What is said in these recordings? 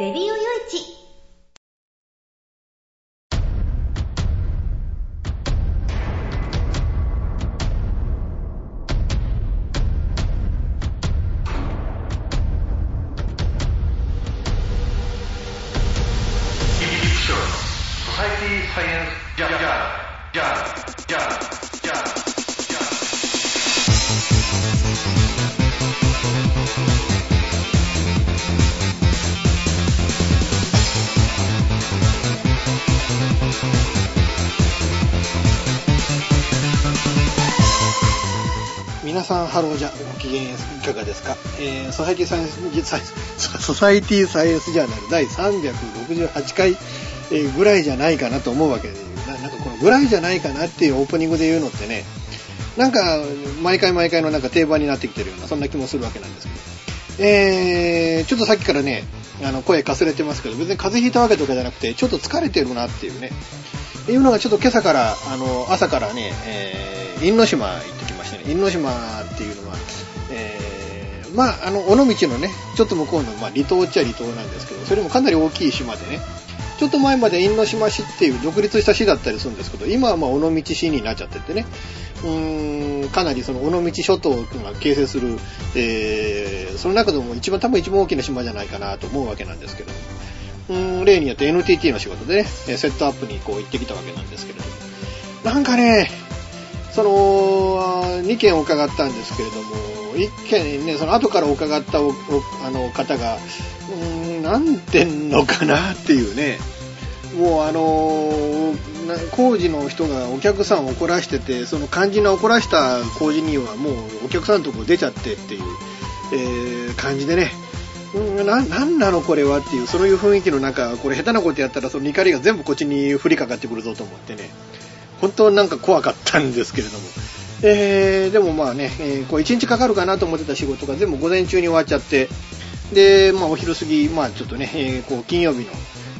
レディオよいち皆さん、ハローじゃ、ご機嫌いかがですか、えー、ソサイティサイエンス、サイソサイティサイエンスジャーナル第368回、えぐらいじゃないかなと思うわけで、ななんかこのぐらいじゃないかなっていうオープニングで言うのってね、なんか、毎回毎回のなんか定番になってきてるような、そんな気もするわけなんですけど、えー、ちょっとさっきからね、あの、声かすれてますけど、別に風邪ひいたわけとかじゃなくて、ちょっと疲れてるなっていうね、いうのがちょっと今朝から、あの、朝からね、えー、因島行ってきましたね。因島、まあ、あの、尾道のね、ちょっと向こうの、まあ、離島っちゃ離島なんですけど、それもかなり大きい島でね、ちょっと前まで因島市っていう独立した市だったりするんですけど、今はまあ、尾道市になっちゃっててね、うーん、かなりその尾道諸島が形成する、えー、その中でも一番、多分一番大きな島じゃないかなと思うわけなんですけど、うーん、例によって NTT の仕事でね、セットアップにこう行ってきたわけなんですけれども、なんかね、その、2件伺ったんですけれども、1件ね、その後から伺ったおあの方が、うーん、なんてんのかなっていうね、もうあの工事の人がお客さんを怒らしてて、その肝心な怒らした工事人はもうお客さんのとこ出ちゃってっていう、えー感じでね、うんななんなのこれはっていう、そういう雰囲気の中、これ下手なことやったらその怒りが全部こっちに降りかかってくるぞと思ってね、本当なんか怖かったんですけれども。えーでもまあね、えーこう1日かかるかなと思ってた仕事が全部午前中に終わっちゃって、で、まあお昼過ぎ、まあちょっとね、えーこう金曜日の、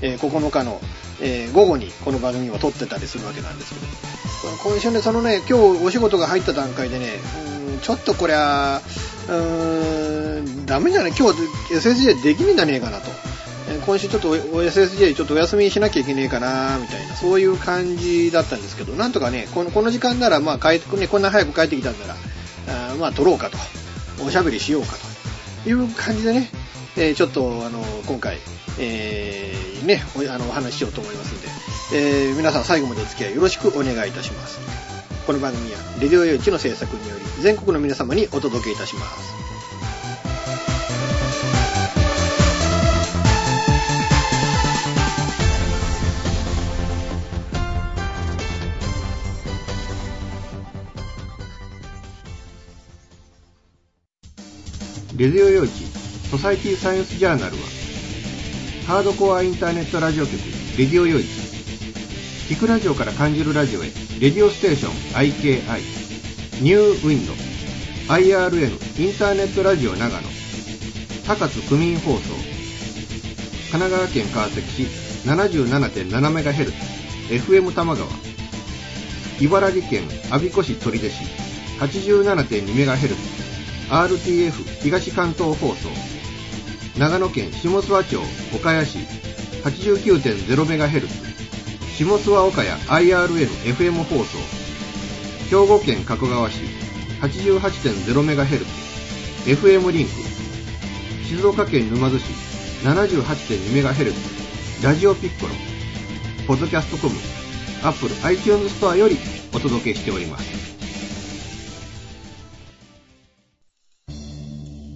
えー9日の、えー午後にこの番組は撮ってたりするわけなんですけど、今週ね、そのね、今日お仕事が入った段階でね、うんちょっとこりゃ、うーん、ダメじゃない、今日 SSJ できねえんじゃねえかなと。今週ちょっと SSJ ちょっとお休みしなきゃいけねえかなみたいな、そういう感じだったんですけど、なんとかね、このこの時間なら、まあ帰って、ね、こんな早く帰ってきたんなら、あまあ撮ろうかと、おしゃべりしようかという感じでね、えーちょっと、あの、今回、えーね、おあのお話ししようと思いますんで、えー皆さん最後までお付き合いよろしくお願いいたします。この番組は、レディオ用地の制作により、全国の皆様にお届けいたします。レディオ用地ソサイティサイエンスジャーナルはハードコアインターネットラジオ局レディオ用地聞くラジオから感じるラジオへレディオステーション IKI ニューウィンド IRN インターネットラジオ長野。高津区民放送。神奈川県川崎市 77.7MHz FM 玉川。茨城県我孫子市取手市 87.2MHz RTF 東関東放送長野県下諏訪町岡谷市 89.0MHz 下諏訪岡谷 IRN-FM 放送兵庫県加古川市 88.0MHz FM リンク静岡県沼津市 78.2MHz ラジオピッコロポッドキャストコム Apple iTunes ストアよりお届けしております。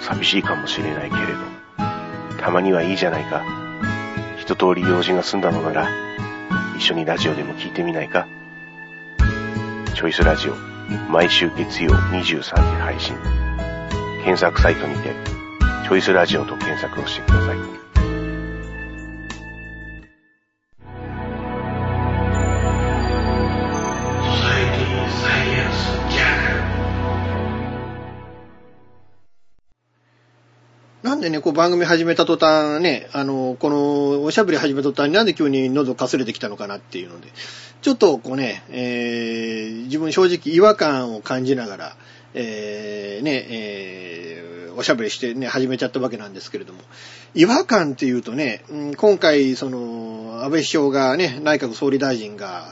寂しいかもしれないけれど、たまにはいいじゃないか。一通り用事が済んだのなら、一緒にラジオでも聞いてみないか。チョイスラジオ、毎週月曜23時配信。検索サイトにて、チョイスラジオと検索をしてください。んでね、こう番組始めた途端ね、あの、このおしゃべり始めた途端になんで急に喉かすれてきたのかなっていうので、ちょっとこうね、えー、自分正直違和感を感じながら、えー、ね、えー、おしゃべりしてね、始めちゃったわけなんですけれども、違和感っていうとね、今回、その、安倍首相がね、内閣総理大臣が、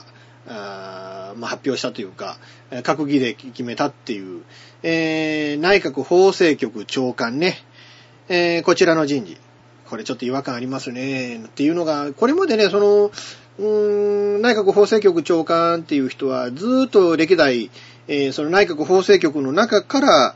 あまあ、発表したというか、閣議で決めたっていう、えー、内閣法制局長官ね、えーこちらの人事。これちょっと違和感ありますね。っていうのが、これまでね、その、うーん、内閣法制局長官っていう人は、ずっと歴代、えーその内閣法制局の中から、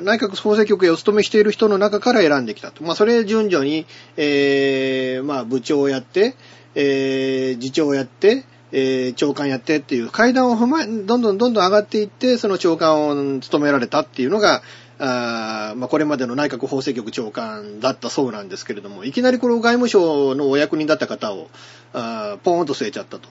内閣法制局へお勤めしている人の中から選んできたと。まあ、それ順序に、えーまあ、部長をやって、えー次長をやって、えー長官やってっていう階段を踏まえ、どんどんどんどん上がっていって、その長官を務められたっていうのが、あまあ、これまでの内閣法制局長官だったそうなんですけれども、いきなりこの外務省のお役人だった方を、あーポーンと据えちゃったと。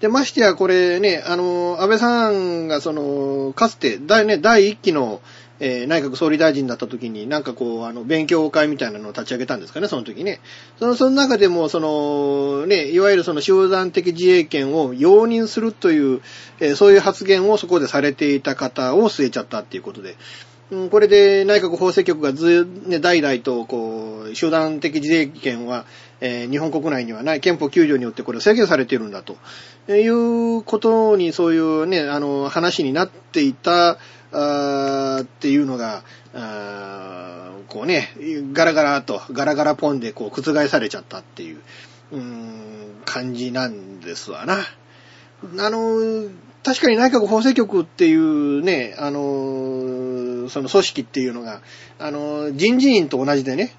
で、ましてやこれね、あの、安倍さんがその、かつて、第ね、第一期の、えー内閣総理大臣だった時に、なんかこう、あの、勉強会みたいなのを立ち上げたんですかね、その時ね。その、その中でも、その、ね、いわゆるその集団的自衛権を容認するという、えーそういう発言をそこでされていた方を据えちゃったっていうことで、これで内閣法制局がず、ね、代々と、こう、集団的自衛権は、えー日本国内にはない、憲法9条によってこれ制限されているんだと、えいうことに、そういうね、あの、話になっていた、あーっていうのが、あーこうね、ガラガラと、ガラガラポンでこう覆されちゃったっていう、うん、感じなんですわな。あの、確かに内閣法制局っていうね、あの、その組織っていうのが、あの、人事院と同じでね、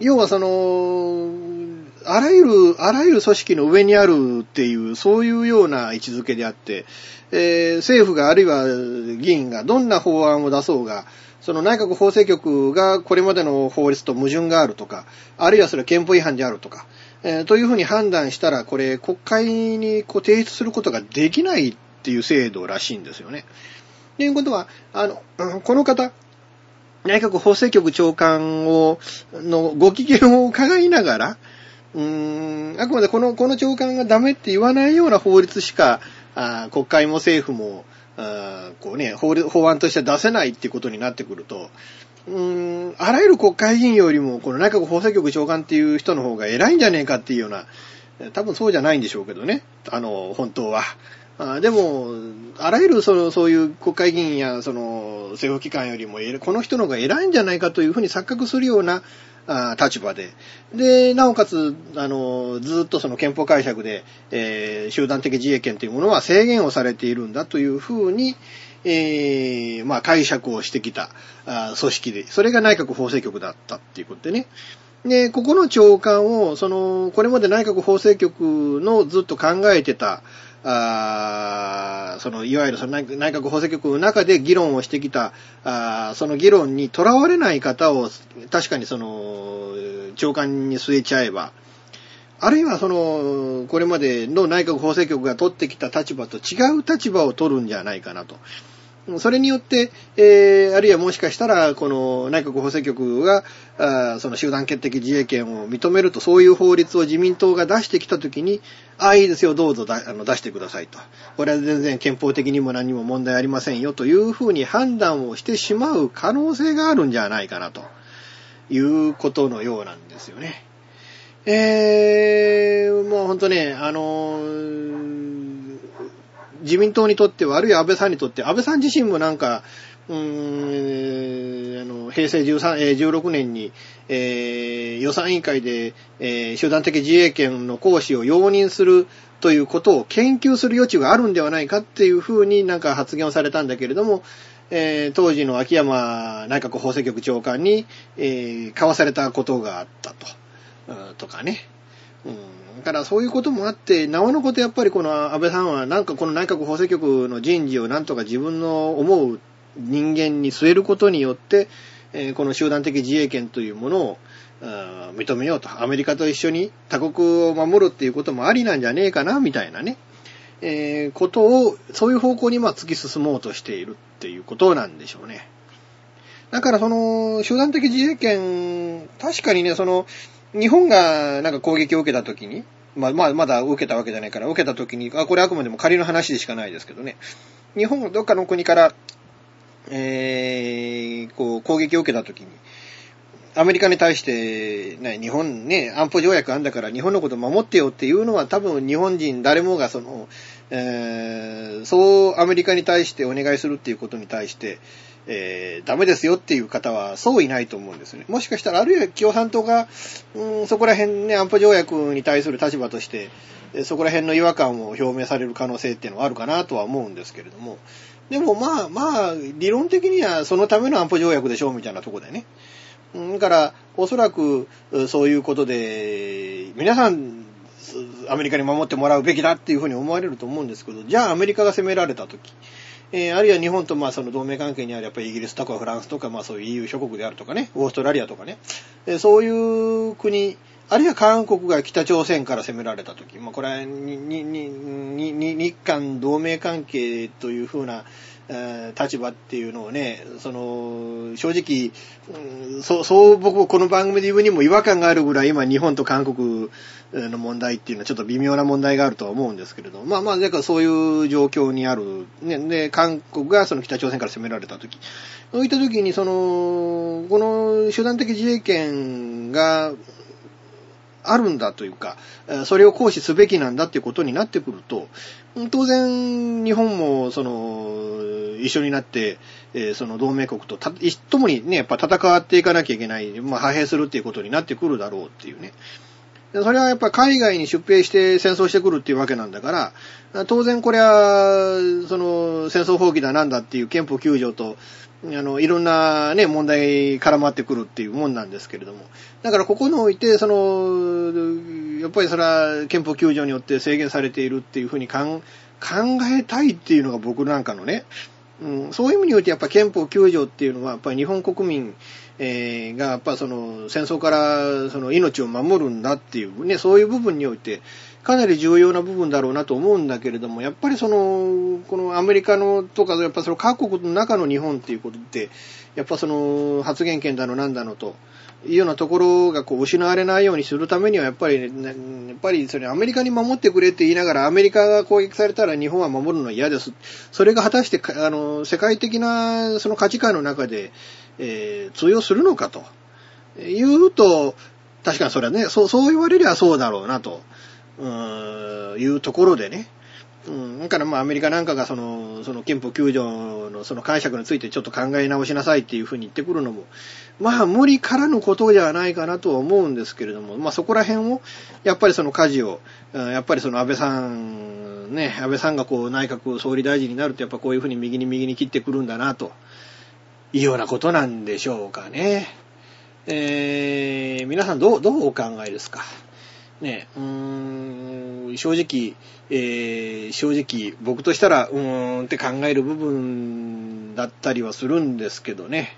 要はその、あらゆる、あらゆる組織の上にあるっていう、そういうような位置づけであって、えー政府があるいは議員がどんな法案を出そうが、その内閣法制局がこれまでの法律と矛盾があるとか、あるいはそれは憲法違反であるとか、えーというふうに判断したら、これ国会にこう提出することができないっていう制度らしいんですよね。ということは、あの、うんこの方、内閣法制局長官を、のご機嫌を伺いながら、うーん、あくまでこの、この長官がダメって言わないような法律しか、あ国会も政府も、あこうね、法法案として出せないっていうことになってくると、うーん、あらゆる国会議員よりも、この内閣法制局長官っていう人の方が偉いんじゃねえかっていうような、え多分そうじゃないんでしょうけどね、あの、本当は。あでも、あらゆるそのそういう国会議員やその政府機関よりもこの人の方が偉いんじゃないかというふうに錯覚するようなあ立場で、で、なおかつ、あの、ずっとその憲法解釈で、えー集団的自衛権というものは制限をされているんだというふうに、えーまあ解釈をしてきたあ組織で、それが内閣法制局だったっていうことでね。で、ここの長官を、その、これまで内閣法制局のずっと考えてた、あその、いわゆるその内閣法制局の中で議論をしてきた、あその議論にとらわれない方を、確かにその、長官に据えちゃえば、あるいはその、これまでの内閣法制局が取ってきた立場と違う立場を取るんじゃないかなと。それによって、えー、あるいはもしかしたら、この内閣法制局が、あその集団決的自衛権を認めると、そういう法律を自民党が出してきたときに、ああ、いいですよ、どうぞだあの出してくださいと。これは全然憲法的にも何も問題ありませんよというふうに判断をしてしまう可能性があるんじゃないかなということのようなんですよね。えー、もう本当ね、あのー自民党にとっては、あるいは安倍さんにとって、安倍さん自身もなんか、うーん、あの、平成13、16年に、えー予算委員会で、えー集団的自衛権の行使を容認するということを研究する余地があるんではないかっていうふうになんか発言をされたんだけれども、えー当時の秋山内閣法制局長官に、えー交わされたことがあったと。とかね。うん。だからそういうこともあって、なおのことやっぱりこの安倍さんはなんかこの内閣法制局の人事をなんとか自分の思う人間に据えることによって、えこの集団的自衛権というものを認めようと。アメリカと一緒に他国を守るっていうこともありなんじゃねえかな、みたいなね。えーことを、そういう方向にま突き進もうとしているっていうことなんでしょうね。だからその、集団的自衛権、確かにね、その、日本がなんか攻撃を受けたときに、まあまあまだ受けたわけじゃないから、受けたときに、あ、これあくまでも仮の話でしかないですけどね。日本がどっかの国から、えー、こう攻撃を受けたときに、アメリカに対して、ね、日本ね、安保条約あんだから日本のこと守ってよっていうのは多分日本人誰もがその、えーそうアメリカに対してお願いするっていうことに対して、えーダメですよっていう方はそういないと思うんですね。もしかしたらあるいは共産党が、うん、そこら辺ね、安保条約に対する立場として、そこら辺の違和感を表明される可能性っていうのはあるかなとは思うんですけれども、でもまあまあ、理論的にはそのための安保条約でしょうみたいなとこでね。うんだから、おそらく、そういうことで、皆さん、アメリカに守ってもらうべきだっていうふうに思われると思うんですけど、じゃあアメリカが攻められたとき、えーあるいは日本とまあその同盟関係にあるやっぱりイギリスとかフランスとかまあそういう EU 諸国であるとかね、オーストラリアとかね、えーそういう国、あるいは韓国が北朝鮮から攻められた時、まあこれはにににに日韓同盟関係というふうな、え立場っていうのをね、その、正直、うんそう、そう僕この番組で言うにも違和感があるぐらい今日本と韓国の問題っていうのはちょっと微妙な問題があるとは思うんですけれど、まあまあ、だからそういう状況にある。ね、で、韓国がその北朝鮮から攻められたとき。そういったときに、その、この集団的自衛権が、あるんだというか、それを行使すべきなんだっていうことになってくると、当然、日本も、その、一緒になって、えーその同盟国とた、一ともにね、やっぱ戦っていかなきゃいけない、まあ、派兵するっていうことになってくるだろうっていうね。それはやっぱ海外に出兵して戦争してくるっていうわけなんだから、当然これは、その、戦争放棄だなんだっていう憲法9条と、あの、いろんなね、問題絡まってくるっていうもんなんですけれども。だからここにおいて、その、やっぱりそれは憲法9条によって制限されているっていうふうに考えたいっていうのが僕なんかのね、うん、そういう意味においてやっぱ憲法9条っていうのはやっぱり日本国民、えーがやっぱその戦争からその命を守るんだっていうね、そういう部分においてかなり重要な部分だろうなと思うんだけれども、やっぱりその、このアメリカのとか、やっぱその各国の中の日本っていうことって、やっぱその発言権だのなんだのと、いうようなところがこう失われないようにするためには、やっぱり、ね、やっぱりそれアメリカに守ってくれって言いながら、アメリカが攻撃されたら日本は守るのは嫌です。それが果たして、あの、世界的なその価値観の中で、えー通用するのかと。言うと、確かにそれはね、そう、そう言われりゃそうだろうなと、うーん、いうところでね。うん、だからまあアメリカなんかがその、その憲法9条のその解釈についてちょっと考え直しなさいっていうふうに言ってくるのも、まあ無理からのことではないかなとは思うんですけれども、まあそこら辺を、やっぱりその舵を、やっぱりその安倍さん、ね、安倍さんがこう内閣総理大臣になるとやっぱこういうふうに右に右に切ってくるんだなと、いうようなことなんでしょうかね。えー、皆さんどう、どうお考えですか？ね、うーん、正直、えー、正直、僕としたら、うーんって考える部分だったりはするんですけどね。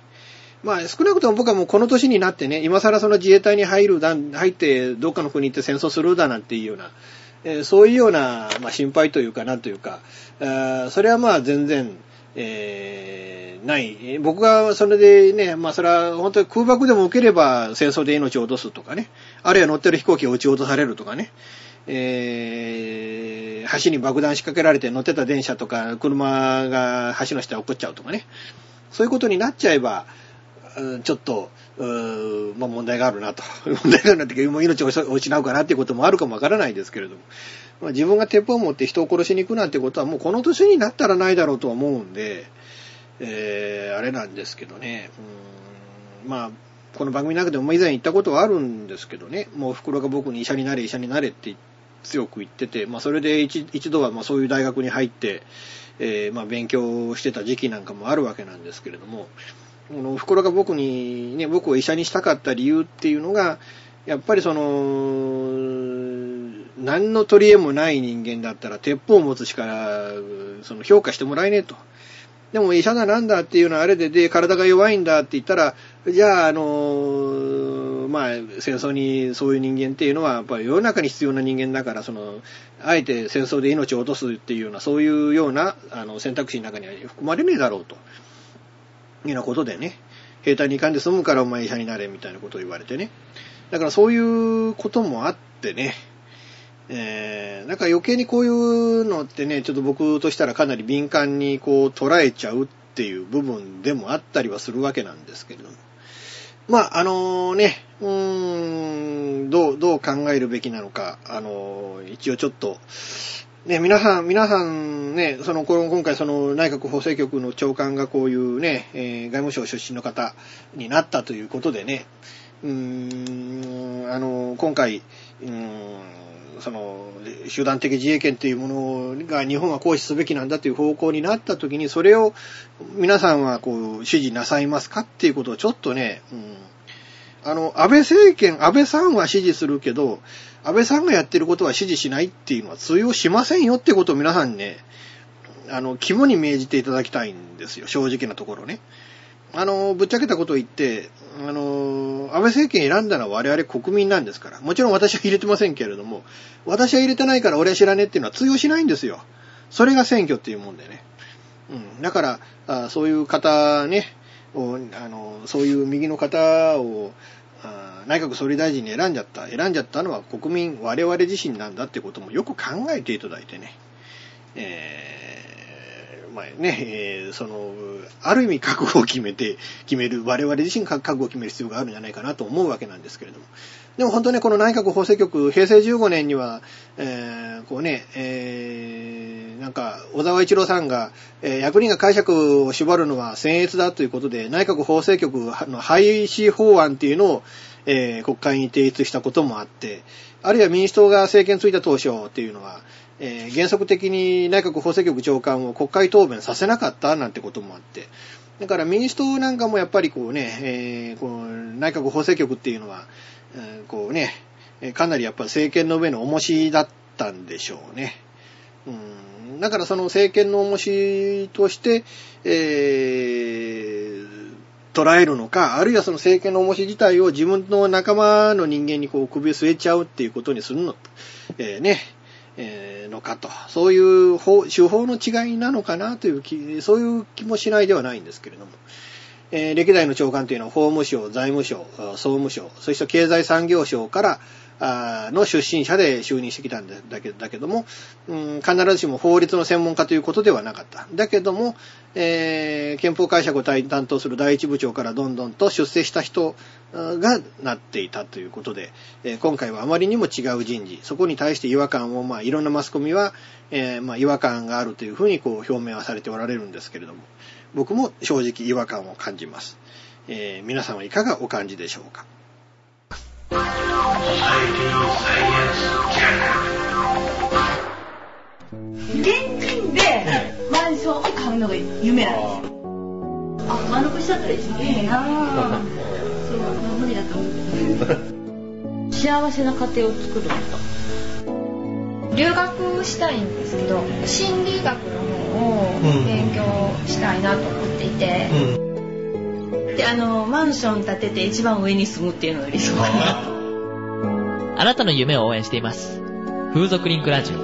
まあ、少なくとも僕はもうこの年になってね、今更その自衛隊に入るだ、入って、どっかの国行って戦争するだなんていうような、えーそういうような、まあ、心配というかなというか、あそれはまあ全然、えーない。僕がそれでね、まあそれは本当に空爆でも受ければ戦争で命を落とすとかね、あるいは乗ってる飛行機を撃ち落とされるとかね、えー橋に爆弾仕掛けられて乗ってた電車とか車が橋の下に落っこっちゃうとかね、そういうことになっちゃえば、ちょっと、まあ問題があるなと。問題があるなっていうか、もう命を失うかなっていうこともあるかもわからないですけれども。まあ、自分が鉄砲を持って人を殺しに行くなんてことはもうこの年になったらないだろうとは思うんで、えー、あれなんですけどね。うんまあ、この番組の中でも以前言ったことはあるんですけどね、もうお袋が僕に医者になれ、医者になれって強く言ってて、まあ、それで一一度はまあそういう大学に入って、えーまあ、勉強してた時期なんかもあるわけなんですけれども、このお袋が僕に、ね、僕を医者にしたかった理由っていうのが、やっぱりその、何の取り柄もない人間だったら、鉄砲を持つしか、その評価してもらえねえと。でも医者がなんだっていうのはあれで、で、体が弱いんだって言ったら、じゃあ、あの、まあ、戦争にそういう人間っていうのは、やっぱり世の中に必要な人間だから、その、あえて戦争で命を落とすっていうような、そういうような、あの、選択肢の中には含まれねえだろうと。いうようなことでね、兵隊に行かんで済むからお前医者になれみたいなことを言われてね。だからそういうこともあってね、えー、なんか余計にこういうのってね、ちょっと僕としたらかなり敏感にこう捉えちゃうっていう部分でもあったりはするわけなんですけれども。まあ、あのね、うーん、どう、どう考えるべきなのか、あの一応ちょっと、ね、皆さん、皆さんね、その、この今回その内閣法制局の長官がこういうね、えー外務省出身の方になったということでね、うーん、あの、今回、うーん、その、集団的自衛権というものが日本は行使すべきなんだという方向になったときに、それを皆さんはこう、支持なさいますかっていうことをちょっとね、うん、あの、安倍政権、安倍さんは支持するけど、安倍さんがやってることは支持しないっていうのは通用しませんよってことを皆さんね、あの、肝に銘じていただきたいんですよ、正直なところね。あの、ぶっちゃけたことを言って、あの、安倍政権選んだのは我々国民なんですから。もちろん私は入れてませんけれども、私は入れてないから俺は知らねえっていうのは通用しないんですよ。それが選挙っていうもんでね。うん。だから、あそういう方ね、をあの、そういう右の方を、あ内閣総理大臣に選んじゃった。選んじゃったのは国民、我々自身なんだってこともよく考えていただいてね。えー、まあね、えーその、ある意味覚悟を決めて、決める、我々自身覚悟を決める必要があるんじゃないかなと思うわけなんですけれども。でも本当ね、この内閣法制局、平成15年には、えーこうね、えーなんか、小沢一郎さんが、えー役人が解釈を縛るのは僭越だということで、内閣法制局の廃止法案っていうのを、えー国会に提出したこともあって、あるいは民主党が政権ついた当初っていうのは、えー原則的に内閣法制局長官を国会答弁させなかったなんてこともあって、だから民主党なんかもやっぱりこうね、えーこう内閣法制局っていうのは、えーこうね、かなりやっぱ政権の上の重しだったんでしょうね。うん、だからその政権の重しとして、えー捉えるのか、あるいはその政権の重し自体を自分の仲間の人間にこう首を据えちゃうっていうことにするの、えーね、えーのかと。そういう手法の違いなのかなという気、そういう気もしないではないんですけれども。えー歴代の長官というのは法務省、財務省、総務省、そして経済産業省からの出身者で就任してきたんだけだけども、うん、必ずしも法律の専門家ということではなかった。だけども、えー憲法解釈を担当する第一部長からどんどんと出世した人がなっていたということで、えー今回はあまりにも違う人事、そこに対して違和感を、まあ、いろんなマスコミは、えーまあ、違和感があるというふうにこう表明はされておられるんですけれども、僕も正直違和感を感じます。えー皆さんはいかがお感じでしょうか？現金でマンションを買うのが夢なんですよ。あ、丸くしちゃったら一番いいなぁ。そう、無理だと思う。幸せな家庭を作ると。留学したいんですけど心理学の方を勉強したいなと思っていて、で、あの、マンション建てて一番上に住むっていうのが理想かな。あなたの夢を応援しています。風俗リンクラジ。オ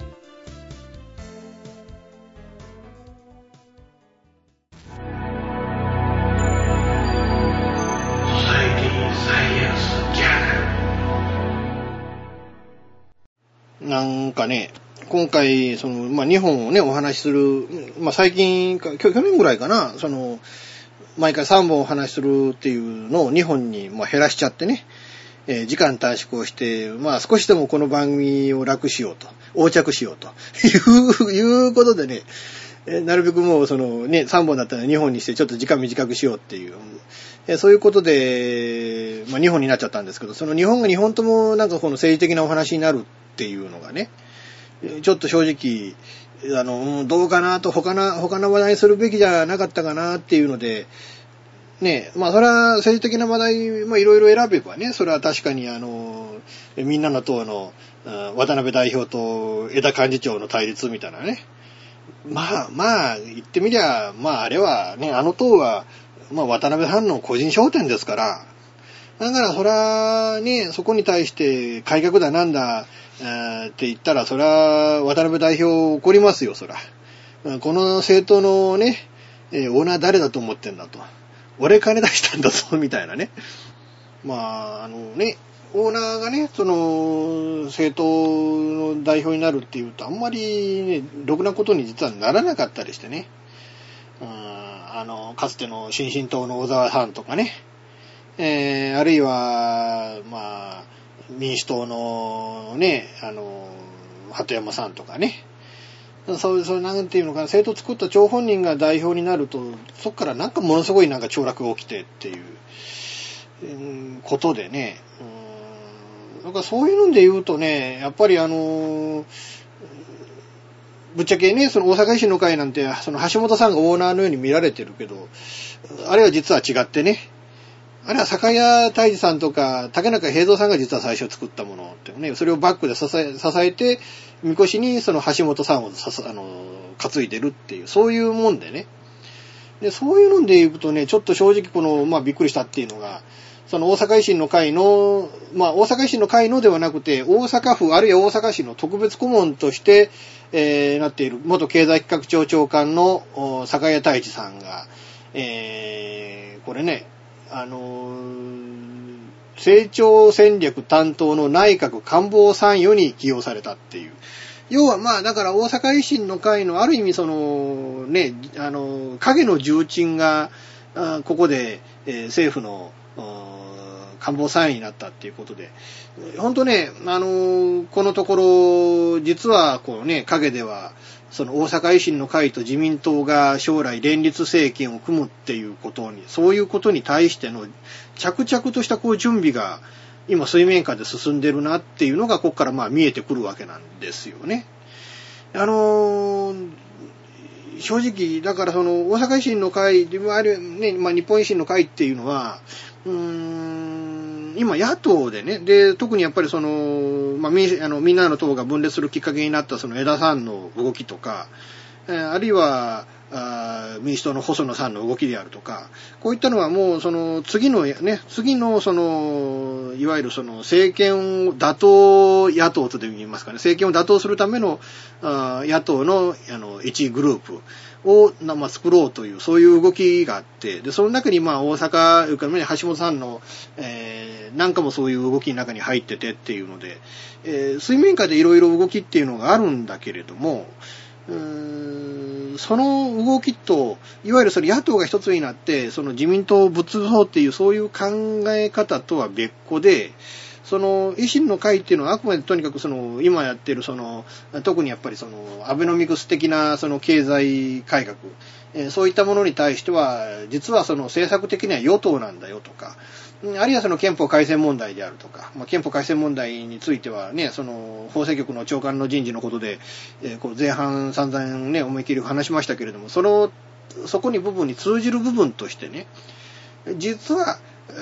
なんかね、今回、その、まあ、日本をね、お話しする、まあ、最近か、去年ぐらいかな、その、毎回3本お話しするっていうのを2本に、まあ、減らしちゃってね、えー時間短縮をして、まあ、少しでもこの番組を楽しようと、横着しようという、いうことでね、えーなるべくもうそのね、3本だったら2本にしてちょっと時間短くしようっていう、えーそういうことで、まあ2本になっちゃったんですけど、その2本が2本ともなんかこの政治的なお話になるっていうのがね、ちょっと正直、あの、どうかなと他な、他の話題にするべきじゃなかったかなっていうので、ねまあそれは政治的な話題もいろいろ選べばね、それは確かにあの、みんなの党の渡辺代表と枝幹事長の対立みたいなね、まあまあ、言ってみりゃ、まああれはね、あの党は、まあ渡辺さんの個人商店ですから、だからそれはね、そこに対して改革だなんだ、えーって言ったら、それは渡辺代表怒りますよ、そら。この政党のね、えーオーナー誰だと思ってんだと。俺金出したんだぞ、みたいなね。まあ、あのね、オーナーがね、その、政党の代表になるっていうと、あんまりね、ろくなことに実はならなかったりしてね。うん、あの、かつての新進党の小沢さんとかね。えー、あるいは、まあ、民主党のね、あの、鳩山さんとかね。そう、そう、なんていうのかな、政党作った張本人が代表になると、そっからなんかものすごいなんか凋落が起きてっていう、うんことでね、うん、なんかそういうので言うとね、やっぱりあの、ぶっちゃけね、その大阪維新の会なんて、その橋本さんがオーナーのように見られてるけど、あれは実は違ってね、あれは酒屋大治さんとか、竹中平蔵さんが実は最初作ったものっていうね、それをバックで支え、支えて、みこしにその橋本さんをさあの、担いでるっていう、そういうもんでね。で、そういうので言うとね、ちょっと正直この、まあびっくりしたっていうのが、その大阪維新の会の、まあ大阪維新の会のではなくて、大阪府あるいは大阪市の特別顧問として、えー、なっている元経済企画庁長官の酒屋太一さんが、えー、これね、あのー成長戦略担当の内閣官房参与に起用されたっていう。要はまあ、だから大阪維新の会のある意味その、ね、あの、影の重鎮が、あここで、えー政府の、官房参与になったっていうことで、本当ね、あの、このところ、実はこうね、影では、その大阪維新の会と自民党が将来連立政権を組むっていうことに、そういうことに対しての着々としたこう準備が今水面下で進んでるなっていうのがここからまあ見えてくるわけなんですよね。あのー正直、だからその大阪維新の会、いわゆるね、まあ日本維新の会っていうのは、うーん、今野党でね、で、特にやっぱりその、まあみあのみんなの党が分裂するきっかけになったその枝さんの動きとか、えーあるいは、あ民主党の細野さんの動きであるとか、こういったのはもうその次のね、次のその、いわゆるその政権を打倒野党とで言いますかね、政権を打倒するためのあ野党のあの一グループを、まあ、作ろうという、そういう動きがあって、で、その中にまあ大阪、いうかね、橋本さんの、えーなんかもそういう動きの中に入っててっていうので、えー水面下でいろいろ動きっていうのがあるんだけれども、うーんその動きと、いわゆるそれ野党が一つになって、その自民党をぶっ潰そうっていうそういう考え方とは別個で、その維新の会っていうのはあくまでとにかくその今やってるその特にやっぱりそのアベノミクス的なその経済改革、えそういったものに対しては実はその政策的には与党なんだよとか、あるいはその憲法改正問題であるとか、まあ、憲法改正問題についてはね、その法制局の長官の人事のことで、えーこう前半散々ね、思い切り話しましたけれども、その、そこに部分に通じる部分としてね、実は、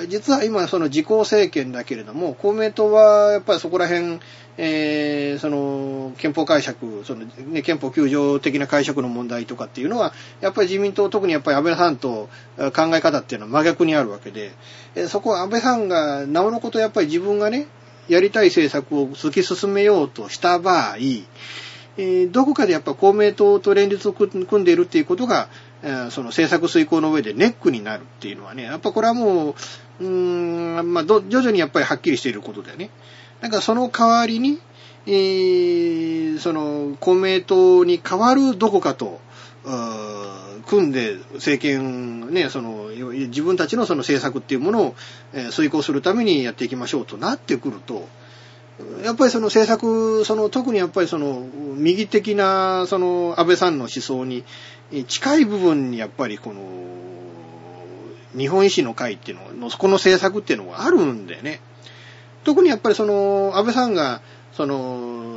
実は今その自公政権だけれども、公明党はやっぱりそこら辺、えー、その憲法解釈、そのね、憲法9条的な解釈の問題とかっていうのは、やっぱり自民党、特にやっぱり安倍さんと考え方っていうのは真逆にあるわけで、えそこは安倍さんが、なおのことやっぱり自分がね、やりたい政策を突き進めようとした場合、え、どこかでやっぱ公明党と連立を組んでいるっていうことが、その政策遂行の上でネックになるっていうのはね、やっぱこれはもう、うーん、まあ、徐々にやっぱりはっきりしていることだよね。なんかその代わりに、えー、その公明党に代わるどこかと、組んで政権、ね、その、自分たちのその政策っていうものを、えー、遂行するためにやっていきましょうとなってくると、やっぱりその政策、その特にやっぱりその右的なその安倍さんの思想に近い部分にやっぱりこの日本維新の会っていうのの、そこの政策っていうのがあるんでね。特にやっぱりその安倍さんがその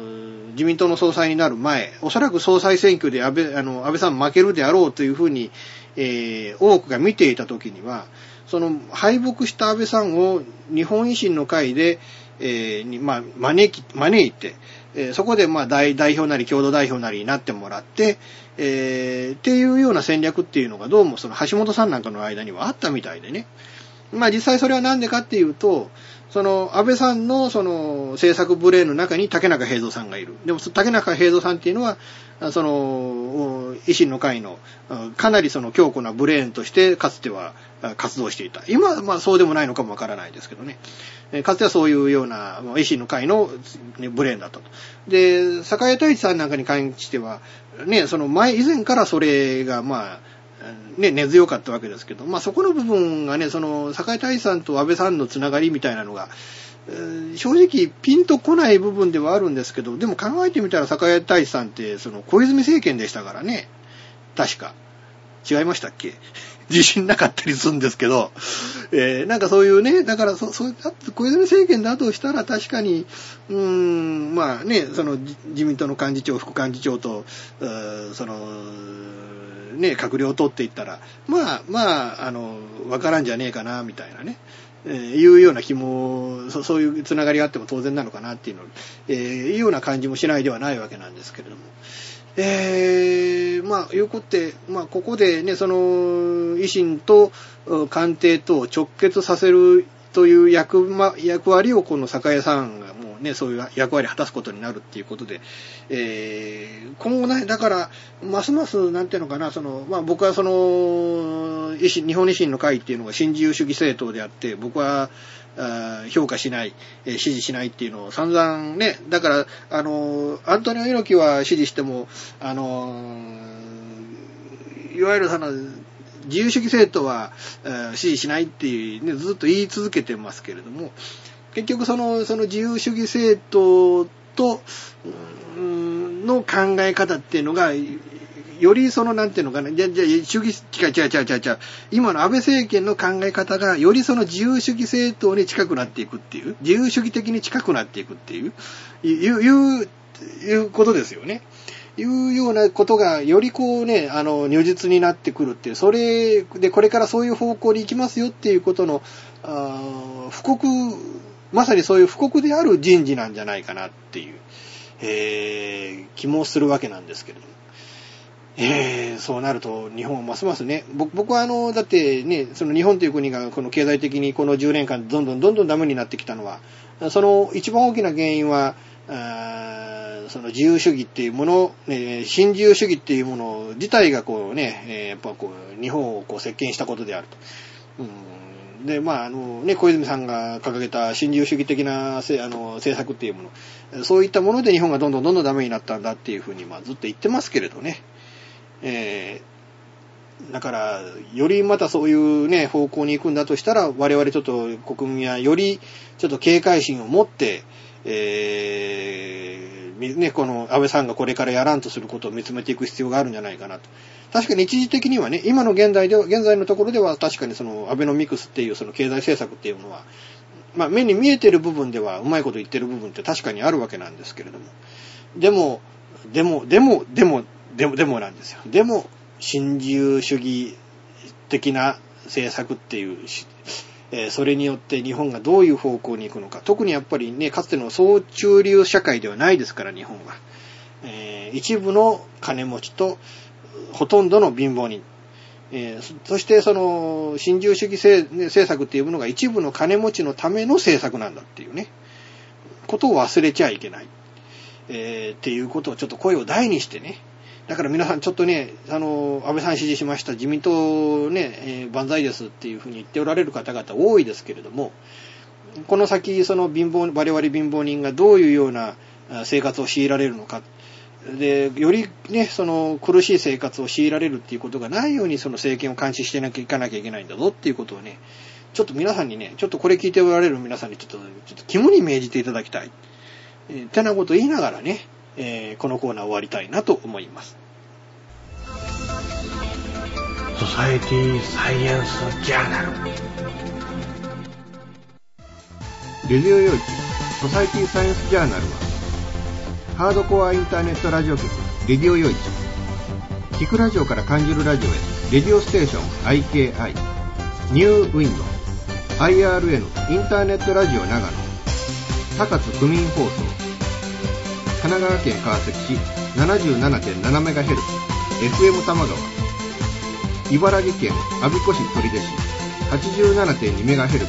自民党の総裁になる前、おそらく総裁選挙で安倍あの安倍さん負けるであろうというふうに、えー、多くが見ていた時には、その敗北した安倍さんを日本維新の会で、えー、に、まあ、招き、招いて、えー、そこで、まあ、代、代表なり、共同代表なりになってもらって、えー、っていうような戦略っていうのが、どうもその橋本さんなんかの間にはあったみたいでね。まあ、実際それはなんでかっていうと、その、安倍さんの、その、政策ブレーンの中に竹中平蔵さんがいる。でも、竹中平蔵さんっていうのは、その、維新の会の、かなりその強固なブレーンとして、かつては活動していた。今は、まあ、そうでもないのかもわからないですけどね。かつてはそういうような、維新の会のねブレーンだったと。で、坂井太一さんなんかに関しては、ね、その前、以前からそれが、まあ、ね、根強かったわけですけど、まあそこの部分がね、その、坂井太一さんと安倍さんのつながりみたいなのが、正直ピンとこない部分ではあるんですけど、でも考えてみたら坂井太一さんって、その小泉政権でしたからね。確か。違いましたっけ？自信なかったりするんですけど、えー、なんかそういうね、だからそ、そう、小泉政権だとしたら確かに、うん、まあね、その自民党の幹事長、副幹事長と、その、ね、閣僚を取っていったら、まあ、まあ、あの、わからんじゃねえかな、みたいなね。えー、いうような気もそ、そういうつながりがあっても当然なのかなっていうの、えー、いうような感じもしないではないわけなんですけれども。えー、まあ、よくって、まあ、ここでね、その、維新と官邸と直結させるという役,、ま、役割をこの酒屋さんがね、そういう役割を果たすことになるっていうことで、えー、今後ね、だから、ますます、なんていうのかな、その、まあ僕はその、維新、日本維新の会っていうのが新自由主義政党であって、僕は、評価しない、え、支持しないっていうのを散々ね、だから、あの、アントニオ猪木は支持しても、あの、いわゆるその、自由主義政党は、支持しないっていう、ね、ずっと言い続けてますけれども、結局その、その自由主義政党と、の考え方っていうのが、よりその、なんていうのかな、じゃ、じゃ、主義、違う違う違う違う違う。今の安倍政権の考え方が、よりその自由主義政党に近くなっていくっていう、自由主義的に近くなっていくっていう、いう、いう、いうことですよね。いうようなことが、よりこうね、あの、如実になってくるっていう、それで、これからそういう方向に行きますよっていうことの、あ布告、まさにそういう布告である人事なんじゃないかなっていう、えー、気もするわけなんですけれども。えー、そうなると日本はますますね、僕はあの、だってね、その日本という国がこの経済的にこの10年間どんどんどんどんダメになってきたのは、その一番大きな原因は、その自由主義っていうもの、え新自由主義っていうもの自体がこうね、えやっぱこう、日本をこう席巻したことであると。うん、で、まあ、あのね、小泉さんが掲げた新自由主義的なあの政策っていうもの、そういったもので日本がどんどんどんどんダメになったんだっていうふうに、まあ、ずっと言ってますけれどね。えー、だから、よりまたそういうね、方向に行くんだとしたら、我々ちょっと国民はよりちょっと警戒心を持って、えー、ね、この安倍さんがこれからやらんとすることを見つめていく必要があるんじゃないかなと。確かに一時的にはね、今の現在では、現在のところでは確かにそのアベノミクスっていうその経済政策っていうのは、まあ目に見えてる部分ではうまいこと言ってる部分って確かにあるわけなんですけれども。でも、でも、でも、でも、でも、でもなんですよ。でも、新自由主義的な政策っていう、えそれによって日本がどういう方向に行くのか。特にやっぱりね、かつての総中流社会ではないですから、日本は。え一部の金持ちと、ほとんどの貧乏人。えそしてその、新自由主義政政策っていうものが一部の金持ちのための政策なんだっていうね、ことを忘れちゃいけない。えーっていうことをちょっと声を大にしてね、だから皆さんちょっとね、あの、安倍さん支持しました、自民党ね、えー万歳ですっていうふうに言っておられる方々多いですけれども、この先、その貧乏、我々貧乏人がどういうような生活を強いられるのか、で、よりね、その苦しい生活を強いられるっていうことがないようにその政権を監視してなきゃいかなきゃいけないんだぞっていうことをね、ちょっと皆さんにね、ちょっとこれ聞いておられる皆さんにちょっと、ちょっと肝に銘じていただきたい。えー、てなこと言いながらね、えーこのコーナー終わりたいなと思います。ソサエティサイエンスジャーナルレディオ用地ソサイティサイエンスジャーナルはハードコアインターネットラジオ局レディオ用地聞くラジオから感じるラジオへレディオステーション IKI ニューウィンド IRN インターネットラジオ長野。高津区民放送神奈川県川崎市 77.7MHz FM 玉川。茨城県我孫子市取手市 87.2MHz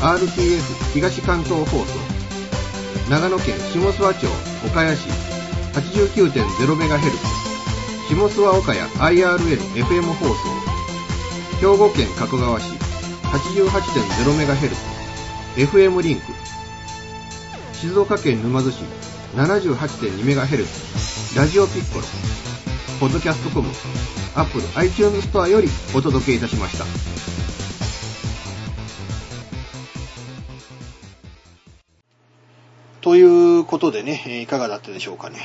RTF 東関東放送。長野県下諏訪町岡谷市 89.0MHz 下諏訪岡谷 IRN-FM 放送。兵庫県加古川市 88.0MHz FM リンク。静岡県沼津市 78.2MHz ラジオピッコロポッドキャストコム Apple iTunes ストアよりお届けいたしましたということでね、いかがだったでしょうかね。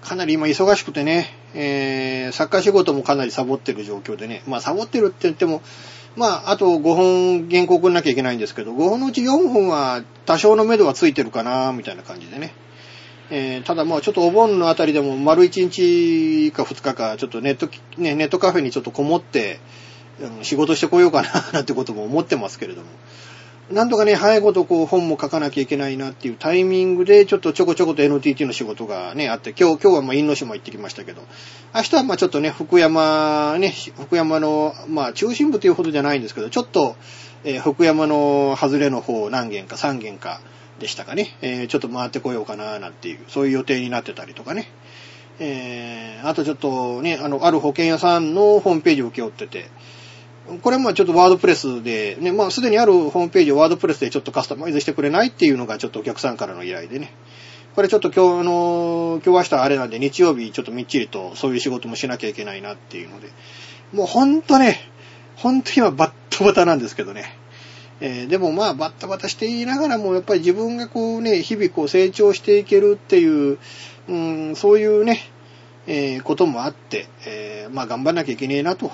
かなり今忙しくてね、えー、作家仕事もかなりサボってる状況でね、まあサボってるって言っても、まああと5本原稿送んなきゃいけないんですけど、5本のうち4本は多少の目処はついてるかな、みたいな感じでね。えーただまあちょっとお盆のあたりでも丸1日か2日か、ちょっとネット、ね、ネットカフェにちょっとこもって、仕事してこようかな、なんてことも思ってますけれども。なんとかね、早いことこう本も書かなきゃいけないなっていうタイミングで、ちょっとちょこちょこと NTT の仕事がね、あって、今日、今日はまあ、因島行ってきましたけど、明日はまあちょっとね、福山ね、福山の、まあ中心部というほどじゃないんですけど、ちょっと、えー福山の外れの方何軒か、3軒かでしたかね、えーちょっと回ってこようかな、なんていう、そういう予定になってたりとかね。えーあとちょっとね、あの、ある保険屋さんのホームページを請け負ってて、これはまあちょっとワードプレスで、ね、まあすでにあるホームページをワードプレスでちょっとカスタマイズしてくれないっていうのがちょっとお客さんからの依頼でね。これちょっと今日あの、今日明日あれなんで日曜日ちょっとみっちりとそういう仕事もしなきゃいけないなっていうので。もうほんとね、ほんと今バッタバタなんですけどね。えーでもまあバッタバタしていながらもやっぱり自分がこうね、日々こう成長していけるっていう、うん、そういうね、えーこともあって、えーまあ頑張んなきゃいけねえなと。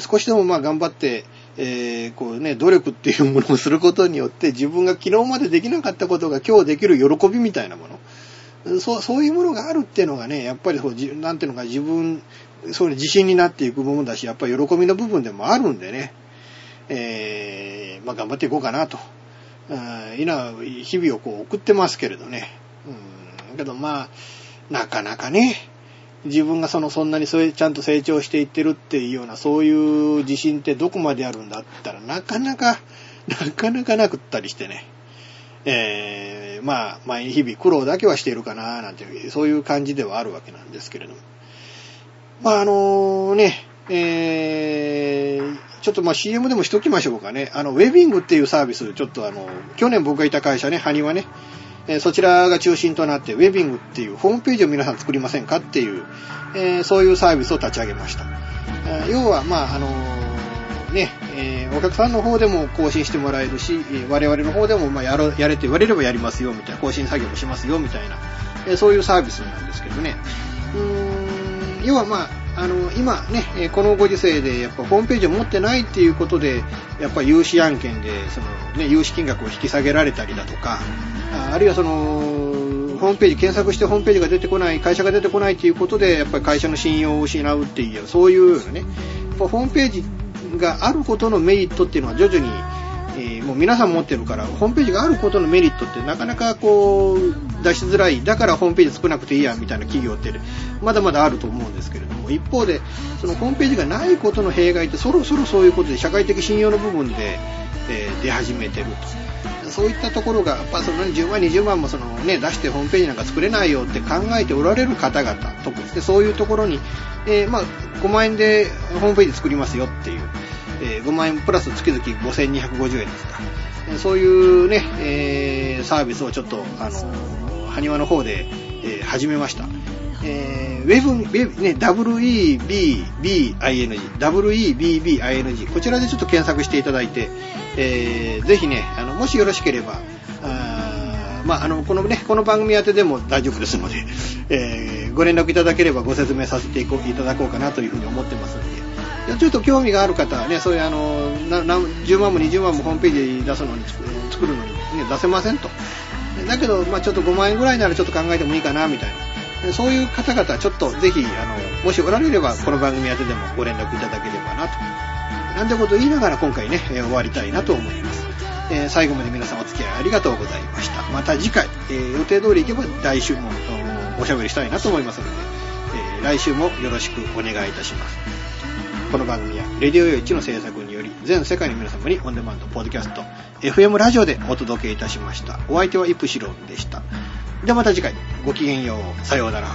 少しでもまあ頑張って、えーこうね、努力っていうものをすることによって自分が昨日までできなかったことが今日できる喜びみたいなもの。そう、そういうものがあるっていうのがね、やっぱりそう、なんていうのか自分、そういう自信になっていくものだし、やっぱり喜びの部分でもあるんでね、えーまあ頑張っていこうかなと。うん今、日々をこう送ってますけれどね。うん、けどまあ、なかなかね、自分がそのそんなにそれちゃんと成長していってるっていうようなそういう自信ってどこまであるんだったらなかなか、なかなかなくったりしてね。えー、まあ、まあ日々苦労だけはしているかななんていう、そういう感じではあるわけなんですけれども。まああのね、えー、ちょっとまあ CM でもしときましょうかね。あの、ウェビングっていうサービス、ちょっとあの、去年僕がいた会社ね、ハニワね、えーそちらが中心となって、ウェビングっていうホームページを皆さん作りませんかっていう、えーそういうサービスを立ち上げました。要は、まあ、あのね、えーお客さんの方でも更新してもらえるし、我々の方でも、まあ、やろ、やれって言われればやりますよ、みたいな、更新作業もしますよ、みたいな、えーそういうサービスなんですけどね。うーん要はまあ、あの、今ね、このご時世でやっぱホームページを持ってないっていうことで、やっぱ融資案件で、そのね、融資金額を引き下げられたりだとか、ああるいはその、ホームページ検索してホームページが出てこない、会社が出てこないっていうことで、やっぱり会社の信用を失うっていう、そういうようなね、やっぱホームページがあることのメリットっていうのは徐々に、もう皆さん持ってるから、ホームページがあることのメリットってなかなかこう、出しづらい。だからホームページ作らなくていいや、みたいな企業って、まだまだあると思うんですけれども、一方で、そのホームページがないことの弊害って、そろそろそういうことで社会的信用の部分で、えー出始めてると。そういったところが、やっぱその10万、20万もそのね、出してホームページなんか作れないよって考えておられる方々、特にでそういうところに、えーまあ、5万円でホームページ作りますよっていう、えー5万円プラス月々5250円ですか。そういうね、えーサービスをちょっと、あの、埴輪の方で、えー始めました。えーウェブ、ウェブね、WEBBING、WEBBING、こちらでちょっと検索していただいて、えーぜひね、あの、もしよろしければ、あまあ、あの、このね、この番組宛てでも大丈夫ですので、えーご連絡いただければご説明させていただこうかなというふうに思ってますので、ちょっと興味がある方はね、そういうあの、な10万も20万もホームページ出すのに、作るのに、ね、出せませんと。だけど、まあちょっと5万円ぐらいならちょっと考えてもいいかな、みたいな。そういう方々、ちょっとぜひ、あの、もしおられれば、この番組宛てでもご連絡いただければなと。なんてことを言いながら今回ね、終わりたいなと思います。えー最後まで皆さんお付き合いありがとうございました。また次回、えー予定通り行けば来週もおおしゃべりしたいなと思いますので、えー来週もよろしくお願いいたします。この番組は、レディオ用一の制作により、全世界の皆様にオンデマンド、ポッドキャスト、FM ラジオでお届けいたしました。お相手はイプシロンでした。ではまた次回、ごきげんよう。さようなら。